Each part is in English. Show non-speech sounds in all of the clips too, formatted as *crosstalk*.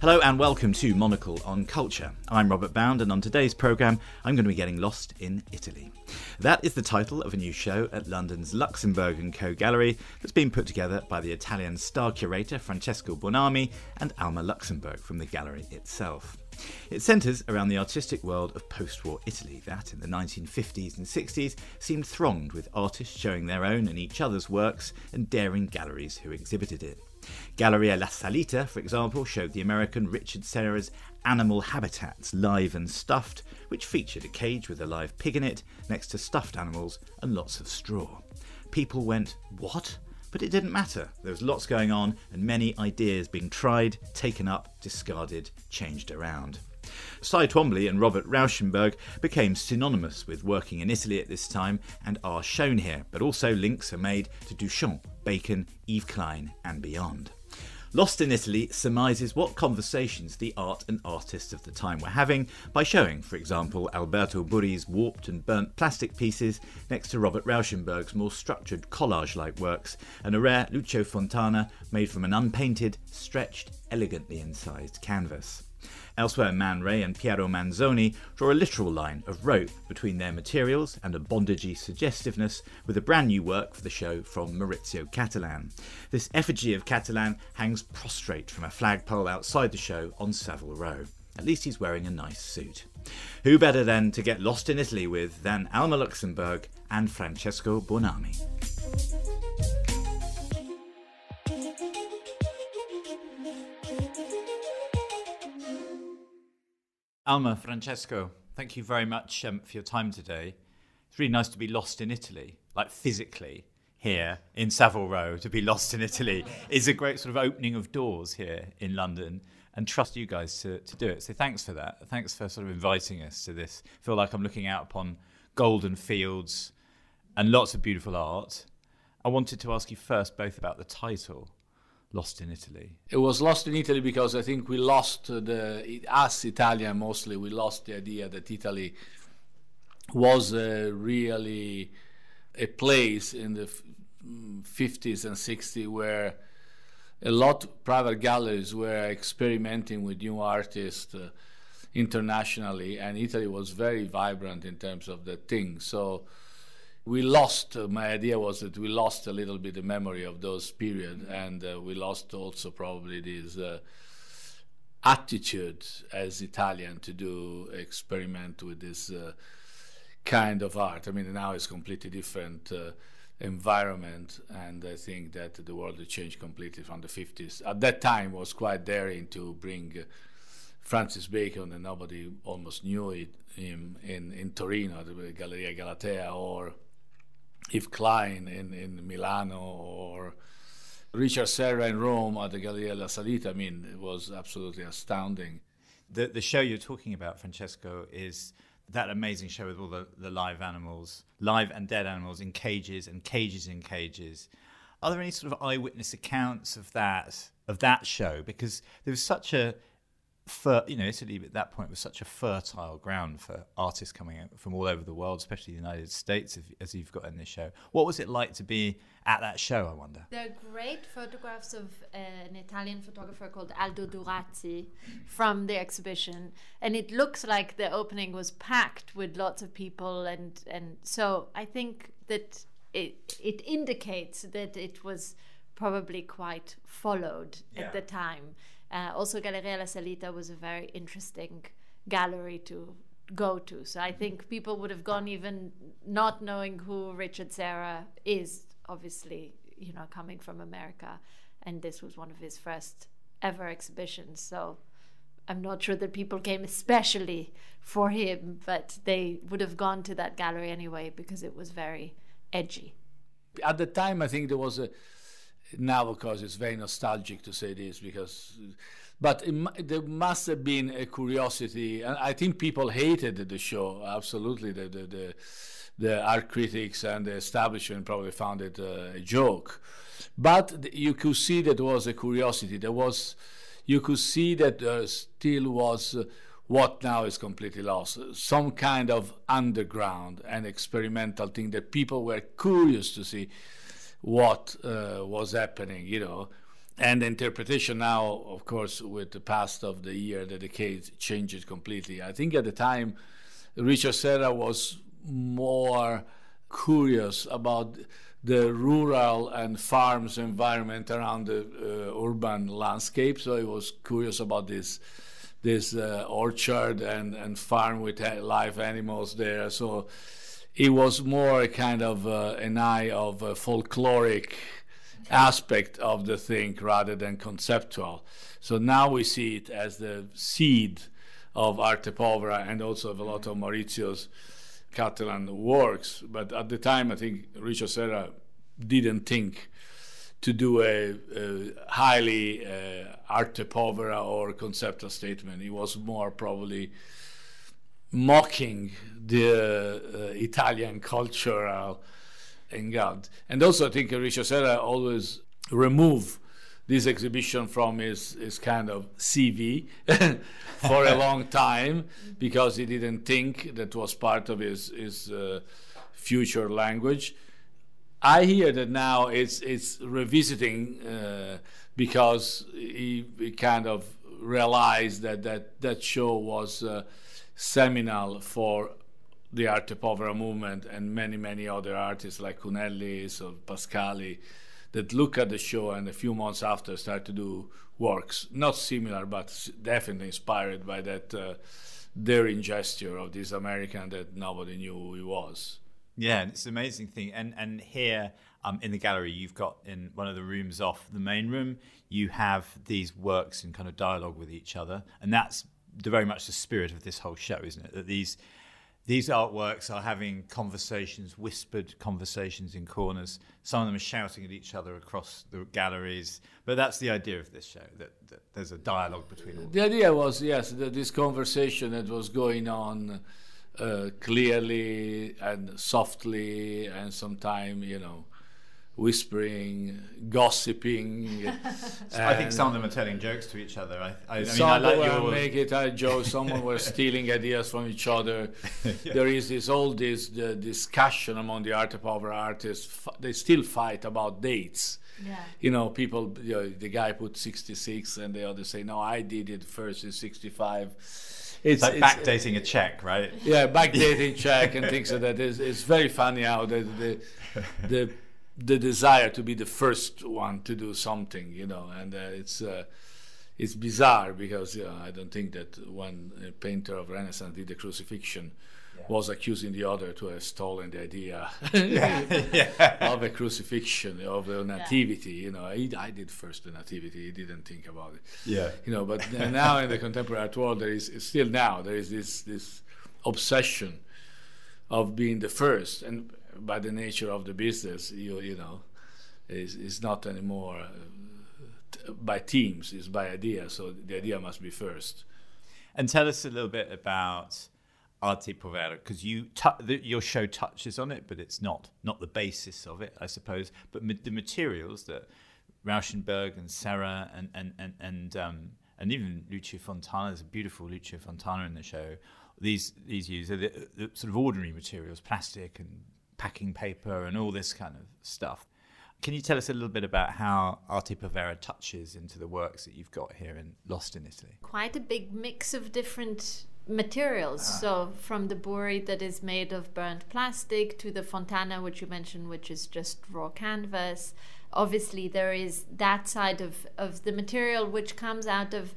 Hello and welcome to Monocle on Culture. I'm Robert Bound, and on today's programme, I'm going to be getting lost in Italy. That is the title of a new show at London's Luxembourg & Co Gallery that's been put together by the Italian star curator Francesco Bonami and Alma Luxembourg from the gallery itself. It centres around the artistic world of post war Italy that, in the 1950s and 60s, seemed thronged with artists showing their own and each other's works and daring galleries who exhibited it. Galleria La Salita, for example, showed the American Richard Serra's Animal Habitats Live and Stuffed, which featured a cage with a live pig in it next to stuffed animals and lots of straw. People went, What? But it didn't matter. There was lots going on and many ideas being tried, taken up, discarded, changed around. Cy Twombly and Robert Rauschenberg became synonymous with working in Italy at this time and are shown here, but also links are made to Duchamp, Bacon, Yves Klein, and beyond. Lost in Italy surmises what conversations the art and artists of the time were having by showing, for example, Alberto Burri's warped and burnt plastic pieces next to Robert Rauschenberg's more structured collage like works, and a rare Lucio Fontana made from an unpainted, stretched, elegantly incised canvas. Elsewhere, Man Ray and Piero Manzoni draw a literal line of rope between their materials and a bondagey suggestiveness with a brand new work for the show from Maurizio Cattelan. This effigy of Cattelan hangs prostrate from a flagpole outside the show on Savile Row. At least he's wearing a nice suit. Who better then to get lost in Italy with than Alma Luxembourg and Francesco Bonami? Alma, Francesco, thank you very much um, for your time today. It's really nice to be lost in Italy, like physically here in Savile Row. To be lost in Italy *laughs* is a great sort of opening of doors here in London and trust you guys to, to do it. So thanks for that. Thanks for sort of inviting us to this. I feel like I'm looking out upon golden fields and lots of beautiful art. I wanted to ask you first both about the title lost in Italy? It was lost in Italy because I think we lost the us Italian mostly. We lost the idea that Italy was uh, really a place in the 50s and 60s where a lot of private galleries were experimenting with new artists uh, internationally, and Italy was very vibrant in terms of the thing. So we lost uh, my idea was that we lost a little bit the memory of those period and uh, we lost also probably this uh, attitude as italian to do experiment with this uh, kind of art. I mean now it's completely different uh, environment and i think that the world has changed completely from the 50s at that time was quite daring to bring uh, francis bacon and nobody almost knew it him in, in torino the galleria galatea or Yves Klein in, in Milano or Richard Serra in Rome at the Galleria La Salita. I mean, it was absolutely astounding. The, the show you're talking about, Francesco, is that amazing show with all the, the live animals, live and dead animals in cages and cages in cages. Are there any sort of eyewitness accounts of that of that show? Because there was such a fer- you know, Italy at that point was such a fertile ground for artists coming out from all over the world, especially the United States, as you've got in this show. What was it like to be at that show, I wonder? There are great photographs of uh, an Italian photographer called Aldo Durazzi from the exhibition, and it looks like the opening was packed with lots of people, and, and so I think that it, it indicates that it was probably quite followed yeah. at the time. Uh, also, Galleria La Salita was a very interesting gallery to go to. So I think people would have gone even not knowing who Richard Serra is, obviously, you know, coming from America. And this was one of his first ever exhibitions. So I'm not sure that people came especially for him, but they would have gone to that gallery anyway because it was very edgy. At the time, I think there was a now of course it's very nostalgic to say this because but it, there must have been a curiosity and i think people hated the show absolutely. The the, the, the art critics and the establishment probably found it uh, a joke. But you could see that was a curiosity. There was you could see that there still was uh, what now is completely lost. Some kind of underground and experimental thing that people were curious to see what uh, was happening, you know. And the interpretation now, of course, with the past of the year, the decade, changes completely. I think at the time, Richard Serra was more curious about the rural and farms environment around the uh, urban landscape. So he was curious about this this uh, orchard and, and farm with live animals there. So it was more a kind of uh, an eye of a folkloric aspect of the thing rather than conceptual. So now we see it as the seed of Arte Povera and also of a lot of Maurizio's Cattelan works. But at the time, I think Richard Serra didn't think to do a, a highly uh, arte povera or conceptual statement. It was more probably mocking the uh, Italian cultural engard. And also, I think Richard Serra always remove this exhibition from his, his kind of CV *laughs* for a long time because he didn't think that was part of his, his uh, future language. I hear that now it's it's revisiting uh, because he, he, kind of realized that that, that show was uh, seminal for the Arte Povera movement and many many other artists like Kounellis or Pascali that look at the show and a few months after start to do works not similar but definitely inspired by that uh, daring gesture of this American that nobody knew who he was. Yeah, it's an amazing thing. And and here um, in the gallery, you've got in one of the rooms off the main room, you have these works in kind of dialogue with each other, and that's the, very much the spirit of this whole show, isn't it? That these these artworks are having conversations, whispered conversations in corners. Some of them are shouting at each other across the galleries. But that's the idea of this show that, that there's a dialogue between all. The idea was yes, that this conversation that was going on uh, clearly and softly, and sometimes you know whispering, gossiping. *laughs* I think some of them are telling jokes to each other. I, I, I mean, I like your... make it a joke. Someone was *laughs* stealing ideas from each other. *laughs* yeah. There is this all this the discussion among the art of our artists. They still fight about dates. Yeah. You know, people. You know, the guy put sixty six, and the other say, "No, I did it first in sixty five it's like it's, backdating a check, right? Yeah, backdating check and things like that. It's, it's very funny how the, the the the desire to be the first one to do something, you know, and uh, it's uh, it's bizarre because you know, I don't think that one painter of Renaissance did the crucifixion was accusing the other to have stolen the idea *laughs* *laughs* yeah. of a crucifixion of a nativity. You know, he, I did first the nativity. He didn't think about it. Yeah. You know, but now in the contemporary art world, there is still now there is this this obsession of being the first, and by the nature of the business, you you know, is is not anymore. Uh, by teams, it's by idea. So the idea must be first. And tell us a little bit about Arte Povera because you t- your show touches on it, but it's not not the basis of it, I suppose. But ma- the materials that Rauschenberg and Serra and and and and, um, and even Lucio Fontana, there's a beautiful Lucio Fontana in the show. These these use are the, the sort of ordinary materials, plastic and packing paper and all this kind of stuff. Can you tell us a little bit about how Arte Povera touches into the works that you've got here in Lost in Italy? Quite a big mix of different materials. Ah. So from the Burri that is made of burnt plastic to the Fontana, which you mentioned, which is just raw canvas. Obviously, there is that side of, of the material which comes out of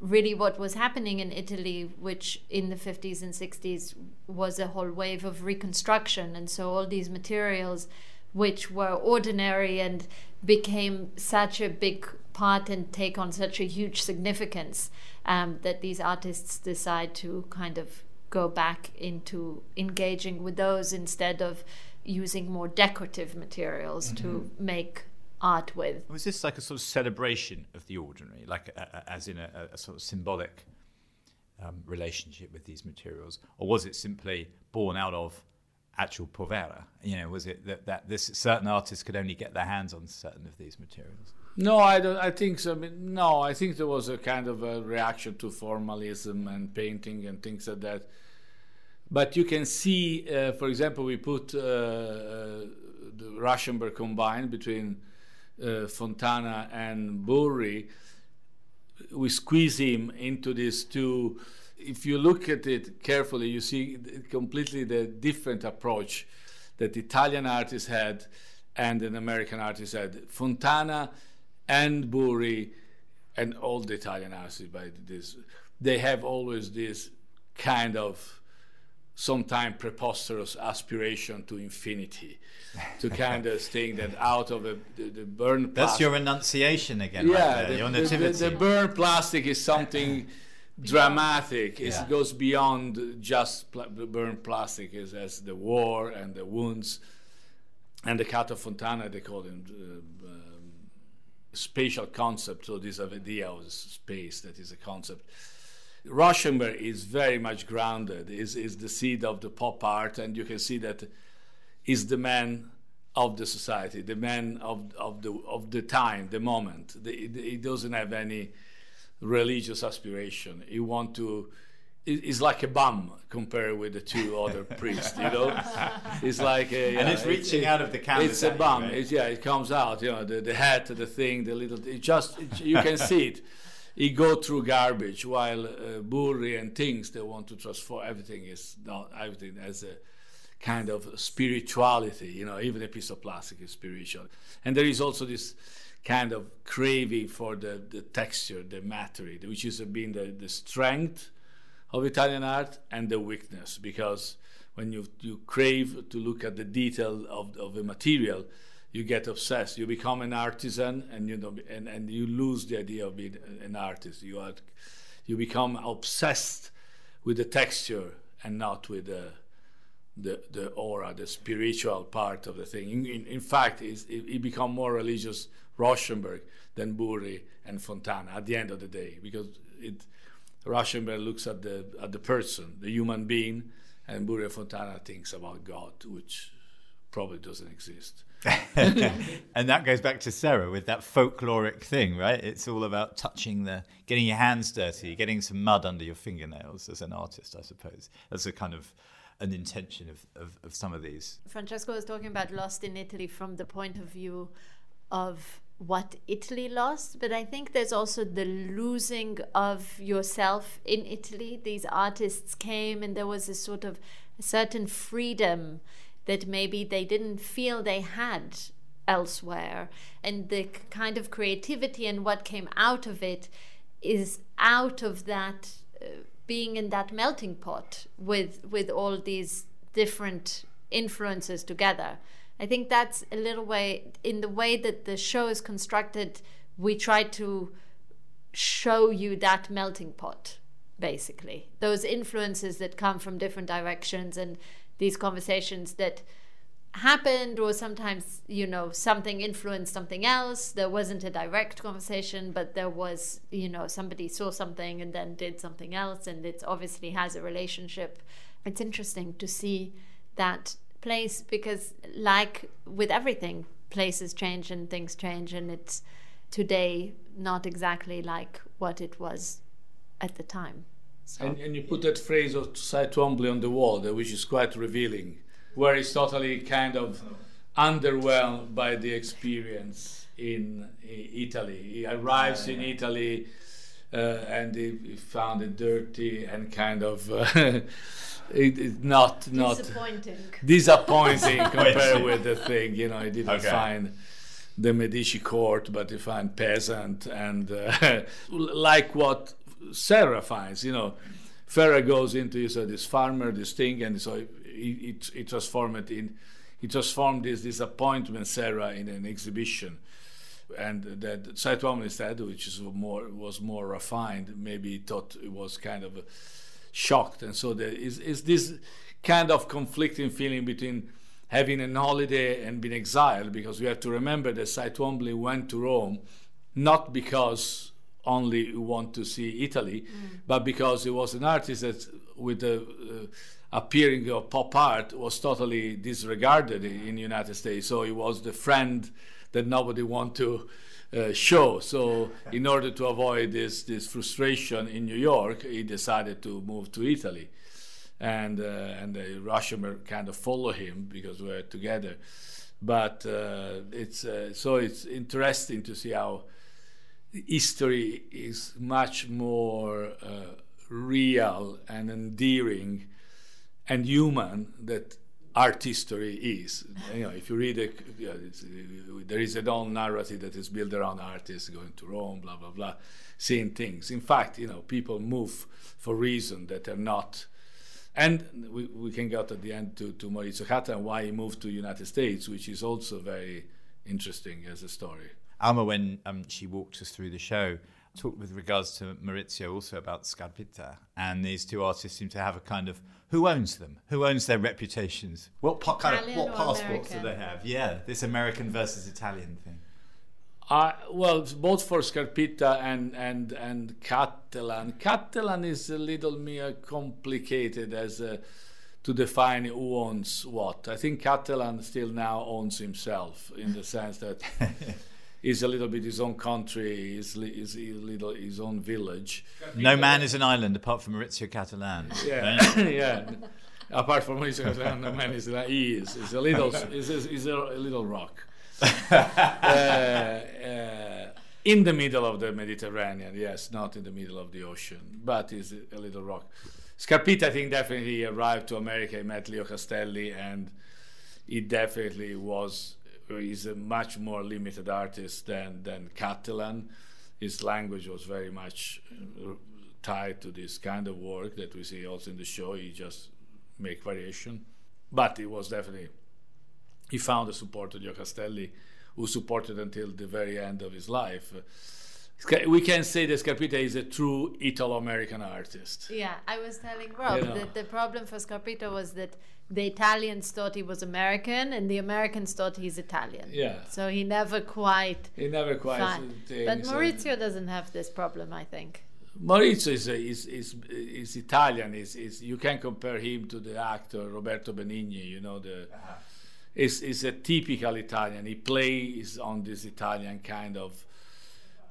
really what was happening in Italy, which in the 50s and 60s was a whole wave of reconstruction. And so all these materials, which were ordinary and became such a big part and take on such a huge significance um, that these artists decide to kind of go back into engaging with those instead of using more decorative materials mm-hmm. to make art with. Was this like a sort of celebration of the ordinary, like a, a, as in a, a, sort of symbolic um, relationship with these materials, or was it simply born out of actual povera? You know, was it that, that this certain artists could only get their hands on certain of these materials? No, I don't. I think so. I mean, no, I think there was a kind of a reaction to formalism and painting and things like that. But you can see, uh, for example, we put uh, uh, the Rauschenberg combined between uh, Fontana and Burri. We squeeze him into these two. If you look at it carefully, you see completely the different approach that Italian artists had and an American artist had. Fontana and Burri and all the Italian artists by this, they have always this kind of sometimes preposterous aspiration to infinity, to *laughs* kind of think that out of a, the, the burn. That's your enunciation again, yeah, right the, your nativity. The, the, the burn plastic is something *laughs* dramatic. Yeah. It goes beyond just pl- burn plastic, is as the war and the wounds, and the Cato Fontana they call him. Uh, um, spatial concept, so this idea of space that is a concept Rauschenberg is very much grounded, is, is the seed of the pop art, and you can see that is the man of the society, the man of, of, the, of the time, the moment. The, he doesn't have any religious aspiration. He want to, he's like a bum compared with the two other *laughs* priests, you know? It's like a, And it's uh, reaching it, out of the canvas. It's a bum. it's, yeah, it comes out, you know, the, the hat, the thing, the little, it just, it, you can see it he go through garbage while uh, Burri and things they want to transform everything is not everything as a kind of spirituality you know even a piece of plastic is spiritual. And there is also this kind of craving for the, the texture the matter which has been the, the strength of Italian art and the weakness because when you, you crave to look at the detail of, of a material you get obsessed. You become an artisan, and you know, and, and you lose the idea of being an artist. You are, you become obsessed with the texture and not with the the, the aura, the spiritual part of the thing. In, in, in fact, it, it become more religious Rauschenberg than Burri and Fontana at the end of the day, because it Rauschenberg looks at the at the person, the human being, and Burri and Fontana thinks about God, which probably doesn't exist. *laughs* and that goes back to Serra with that folkloric thing, right? It's all about touching the, getting your hands dirty, getting some mud under your fingernails as an artist, I suppose. That's a kind of an intention of, of, of some of these. Francesco was talking about Lost in Italy from the point of view of what Italy lost, but I think there's also the losing of yourself in Italy. These artists came and there was a sort of a certain freedom that maybe they didn't feel they had elsewhere. And the kind of creativity and what came out of it is out of that uh, being in that melting pot with with all these different influences together. I think that's a little way in the way that the show is constructed. We try to show you that melting pot, basically those influences that come from different directions and these conversations that happened or sometimes you know something influenced something else. There wasn't a direct conversation but there was you know somebody saw something and then did something else and it obviously has a relationship. It's interesting to see that place because like with everything places change and things change and it's today not exactly like what it was at the time so. And, and you put that phrase of Cy Twombly on the wall, which is quite revealing, where he's totally kind of underwhelmed by the experience in Italy. He arrives in Italy uh, and he, he, found it dirty and kind of uh, *laughs* it, it not not disappointing, disappointing *laughs* compared with the thing. You know, he didn't okay. find the Medici court, but he found peasant and uh, *laughs* like what Finds, you know, Ferrer goes into this, farmer, this thing, and so he, he, he transformed it in, he transformed this disappointment Serra in an exhibition. And that Twombly instead, which is more was more refined, maybe thought it was kind of shocked, and so there is, is this kind of conflicting feeling between having an holiday and being exiled, because we have to remember that Cy Twombly went to Rome not because only want to see Italy, mm. but because he was an artist that, with the uh, appearing of pop art, was totally disregarded in the United States. So he was the friend, that nobody want to uh, show. So, *laughs* in order to avoid this this frustration in New York, he decided to move to Italy, and uh, and the Russian kind of follow him because we're together. But uh, it's uh, so it's interesting to see how history is much more uh, real and endearing and human that art history is. You know, if you read it, you know, there is a whole narrative that is built around artists going to Rome, blah blah blah, seeing things. In fact, you know, people move for reasons that are not. And we, we can get at the end to, to Maurizio and why he moved to United States, which is also very interesting as a story. Alma, when um, she walked us through the show, talked with regards to Maurizio also about Scarpita, and these two artists seem to have a kind of who owns them? Who owns their reputations? What pa- kind of what passports American? do they have? Yeah, this American versus Italian thing. Uh, well, both for Scarpita and and and Cattelan. Cattelan is a little more complicated as a, to define who owns what. I think Cattelan still now owns himself in the sense that *laughs* is a little bit his own country, is, is a little his own village. No man is an island apart from Maurizio Cattelan. *laughs* Yeah, *laughs* yeah. Apart from Maurizio Cattelan, no man is an he is. He's a little, he's, he's a, a, little rock. *laughs* uh, uh, in the middle of the Mediterranean, yes, not in the middle of the ocean, but is a little rock. Scarpita, I think, definitely arrived to America. He met Leo Castelli, and he definitely was He's a much more limited artist than than Cattelan. His language was very much uh, tied to this kind of work that we see also in the show. He just make variation, but it was definitely he found a support of Leo Castelli, who supported until the very end of his life. We can say that Scarpita is a true Italo-American artist. Yeah, I was telling Rob you know. that the problem for Scarpita was that the Italians thought he was American and the Americans thought he's Italian. Yeah. So he never quite. He never quite. But Maurizio doesn't have this problem, I think. Maurizio is, is, is, is Italian. Is, is you can compare him to the actor Roberto Benigni. You know the. Uh-huh. Is is a typical Italian. He plays on this Italian kind of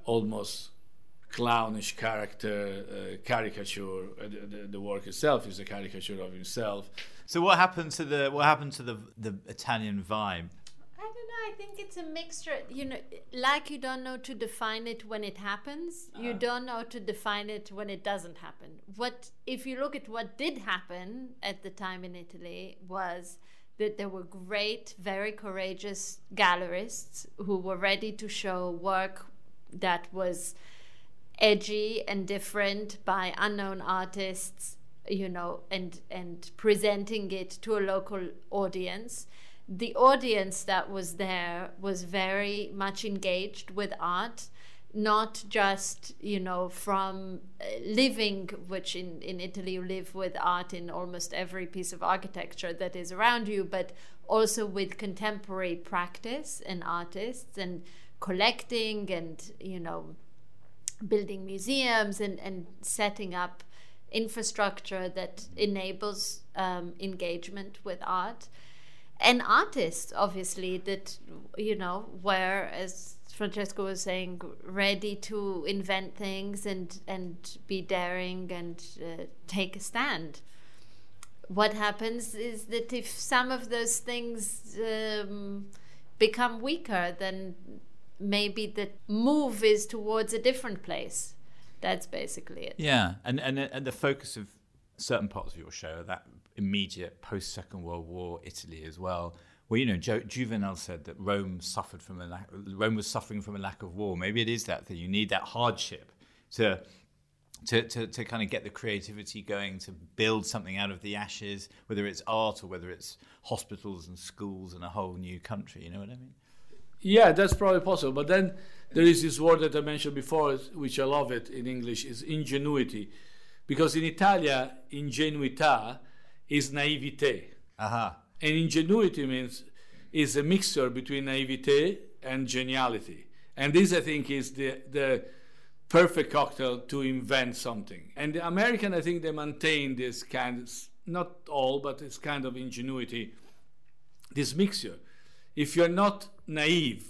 almost clownish character uh, caricature. Uh, the, the, work itself is a caricature of himself. So what happened to the what happened to the the Italian vibe? I don't know. I think it's a mixture. You know, like you don't know to define it when it happens. Uh-huh. You don't know to define it when it doesn't happen. What if you look at what did happen at the time in Italy was that there were great, very courageous gallerists who were ready to show work that was edgy and different by unknown artists you know and and presenting it to a local audience. The audience that was there was very much engaged with art not just you know from uh, living which in in Italy you live with art in almost every piece of architecture that is around you but also with contemporary practice and artists and collecting and you know building museums and, and setting up infrastructure that enables um, engagement with art. And artists obviously that you know were as francesco was saying ready to invent things and and be daring and uh, take a stand. What happens is that if some of those things um, become weaker then maybe the move is towards a different place. That's basically it. Yeah, and and and the focus of certain parts of your show, that immediate post Second World War Italy as well. Well, you know, jo- Juvenal said that Rome suffered from a lack, Rome was suffering from a lack of war. Maybe it is that thing. You need that hardship to to, to, to kind of get the creativity going, to build something out of the ashes, whether it's art or whether it's hospitals and schools and a whole new country. You know what I mean? Yeah, that's probably possible. But then there is this word that I mentioned before, which I love it in English, is ingenuity. Because in Italia, ingenuità is naivete. Uh-huh. And ingenuity means is a mixture between naivete and geniality. And this, I think, is the, the perfect cocktail to invent something. And the American, I think, they maintain this kind, of, not all, but this kind of ingenuity, this mixture if you're not naive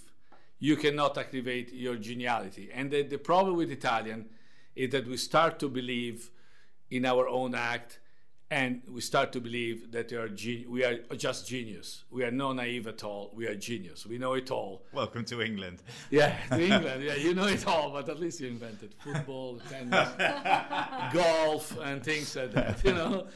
you cannot activate your geniality. And the, the problem with Italian is that we start to believe in our own act and we start to believe that we are, gen- we are just genius. We are not naive at all. We are genius. We know it all. Welcome to England. Yeah, *laughs* to England. Yeah, you know it all, but at least you invented football, tennis, *laughs* golf, and things like that. You know.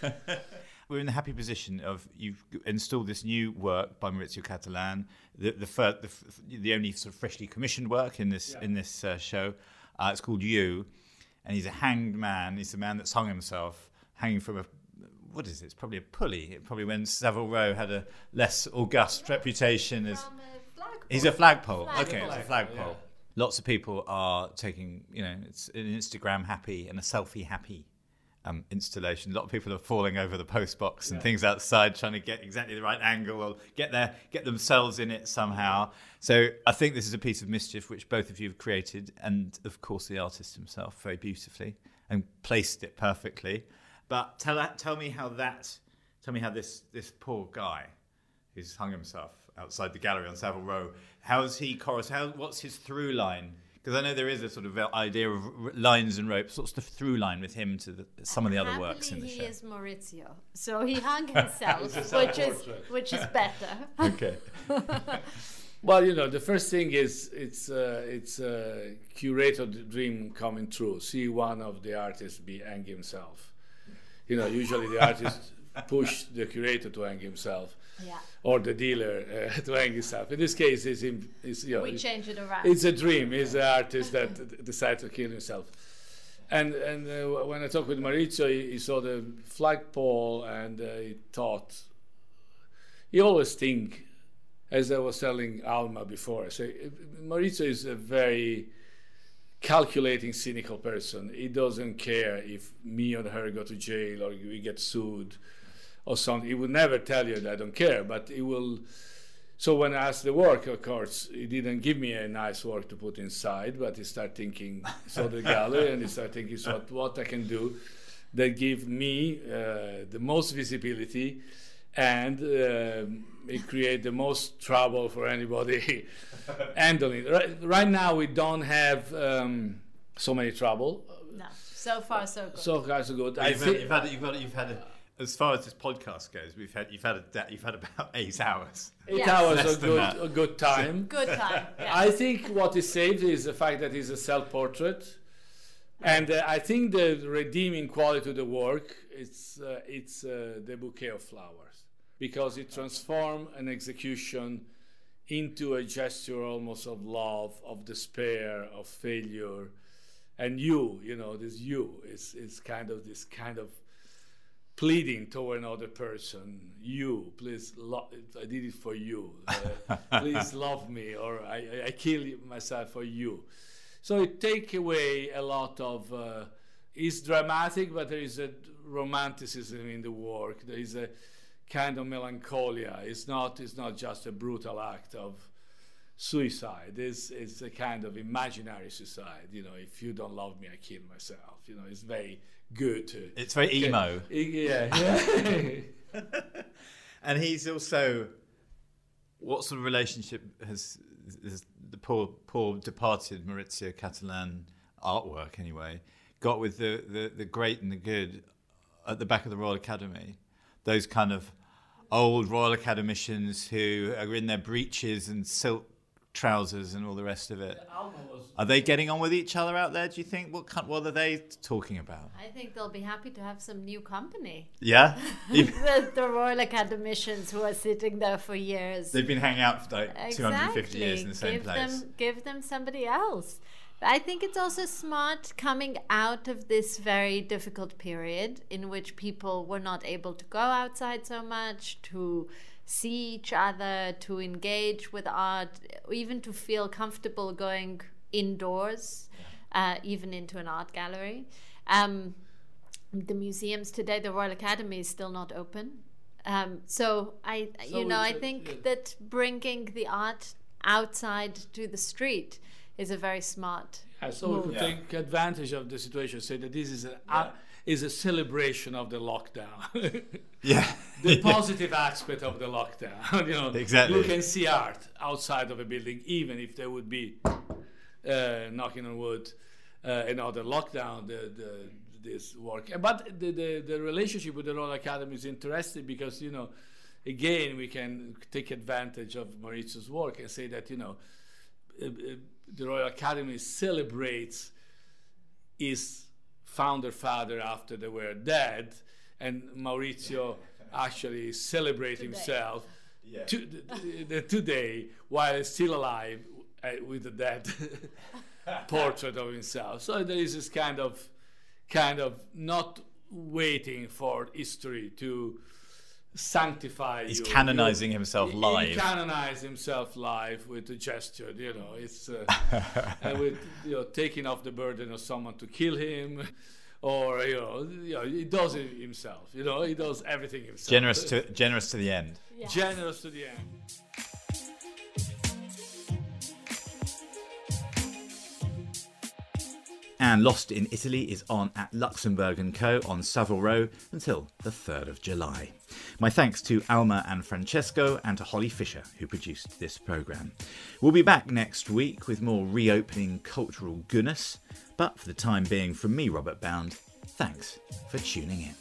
We're in the happy position of you've installed this new work by Maurizio Cattelan, the the, fir- the, f- the only sort of freshly commissioned work in this Yeah. in this uh, show. Uh, it's called You, and he's a hanged man. He's a man that's hung himself, hanging from a what is it? It's probably a pulley. It probably when Savile Row had a less august reputation as From a flagpole. He's a flagpole. Okay, it's a Flagpole, flagpole. yeah. Lots of people are taking, you know, it's an Instagram happy and a selfie happy um, installation. A lot of people are falling over the post box and things outside, trying to get exactly the right angle or get their get themselves in it somehow. So I think this is a piece of mischief which both of you have created, and of course the artist himself very beautifully and placed it perfectly. But tell tell me how that, tell me how this this poor guy who's hung himself outside the gallery on Savile Row. How's he chorus? How what's his through line? Because I know there is a sort of idea of lines and ropes. What's the through line with him to the, some of the other works in the Happily, show? he is Maurizio, so he hung *laughs* himself, which is which is better. *laughs* Okay. *laughs* Well, you know, the first thing is it's uh, it's a curator dream coming true. See one of the artists be hang himself. You know, usually the artist push the curator to hang himself, yeah, or the dealer uh, *laughs* to hang himself. In this case, it's him. It's, you know, we it's- change it around. it's a dream. It's an artist that d- decided to kill himself. And and uh, when I talked with Maurizio, he, he saw the flagpole and uh, he thought. He always think, as I was telling Alma before. So uh, Maurizio is a very calculating, cynical person. He doesn't care if me or her go to jail or we get sued or something. He would never tell you that I don't care, but he will. So when I asked the work, of course, he didn't give me a nice work to put inside, but he started thinking, so the gallery, and he started thinking, so what, what I can do that give me uh, the most visibility and um it create the most trouble for anybody *laughs* handling. Right, right now, we don't have um, so many trouble. no, so far so good. So far, so good. I You've, had, think you've had you've got you've had a, as far as this podcast goes, we've had you've had a, da- you've had about *laughs* eight hours. eight Yes. hours a good, that. a good time. *laughs* good time. Yeah. I think what is saved is the fact that it's a self-portrait, and uh, I think the redeeming quality of the work it's uh, it's uh, the bouquet of flowers because it transforms an execution into a gesture almost of love, of despair, of failure, and you, you know, this you is is kind of this kind of pleading toward another person you please lo- i did it for you. Uh, *laughs* please love me or I, I- I kill myself for you. So it take away a lot of uh, it's dramatic but there is a romanticism in the work. There is a kind of melancholia. It's not it's not just a brutal act of suicide is it's a kind of imaginary suicide you know if you don't love me i kill myself you know it's very good to It's very emo. *laughs* yeah, yeah. *laughs* And he's also, what sort of relationship has, has the poor, poor departed Maurizio Cattelan artwork anyway got with the, the, the great and the good at the back of the Royal Academy? Those kind of old Royal Academicians who are in their breeches and silk trousers and all the rest of it. Are they getting on with each other out there? Do you think? What kind, what are they talking about? I think they'll be happy to have some new company. Yeah, *laughs* the, the Royal Academicians who are sitting there for years. they've been hanging out for like 250 years in the same give place. Them, give them somebody else. I think it's also smart coming out of this very difficult period in which people were not able to go outside so much, to see each other, to engage with art, even to feel comfortable going indoors, uh, even into an art gallery. Um, the museums today, the Royal Academy is still not open. Um, so I, So you know, I think yeah. that bringing the art outside to the street is a very smart. Yeah, so we could Yeah. take advantage of the situation, say that this is a uh, is a celebration of the lockdown. *laughs* Yeah. the *laughs* positive aspect of the lockdown. *laughs* you know, Exactly. You can see art outside of a building, even if there would be, uh, knocking on wood, uh, another lockdown. The, the this work, but the, the the relationship with the Royal Academy is interesting because you know, again, we can take advantage of Maurizio's work and say that you know, uh, uh, the Royal Academy celebrates his founder father after they were dead, and Maurizio actually celebrate himself to, the, the, today while still alive uh, with the dead *laughs* portrait of himself. So there is this kind of kind of not waiting for history to sanctify He's you. canonizing You- himself he- live. He canonized himself live with a gesture, you know. It's uh, *laughs* and with you know taking off the burden of someone to kill him, or you know, you know he does it himself. You know, he does everything himself. Generous to generous to the end. Yeah. generous to the end. And Lost in Italy is on at Luxembourg and Co. on Savile Row until the 3rd of July. My thanks to Alma and Francesco and to Holly Fisher, who produced this programme. We'll be back next week with more reopening cultural goodness, but for the time being, from me, Robert Bound, thanks for tuning in.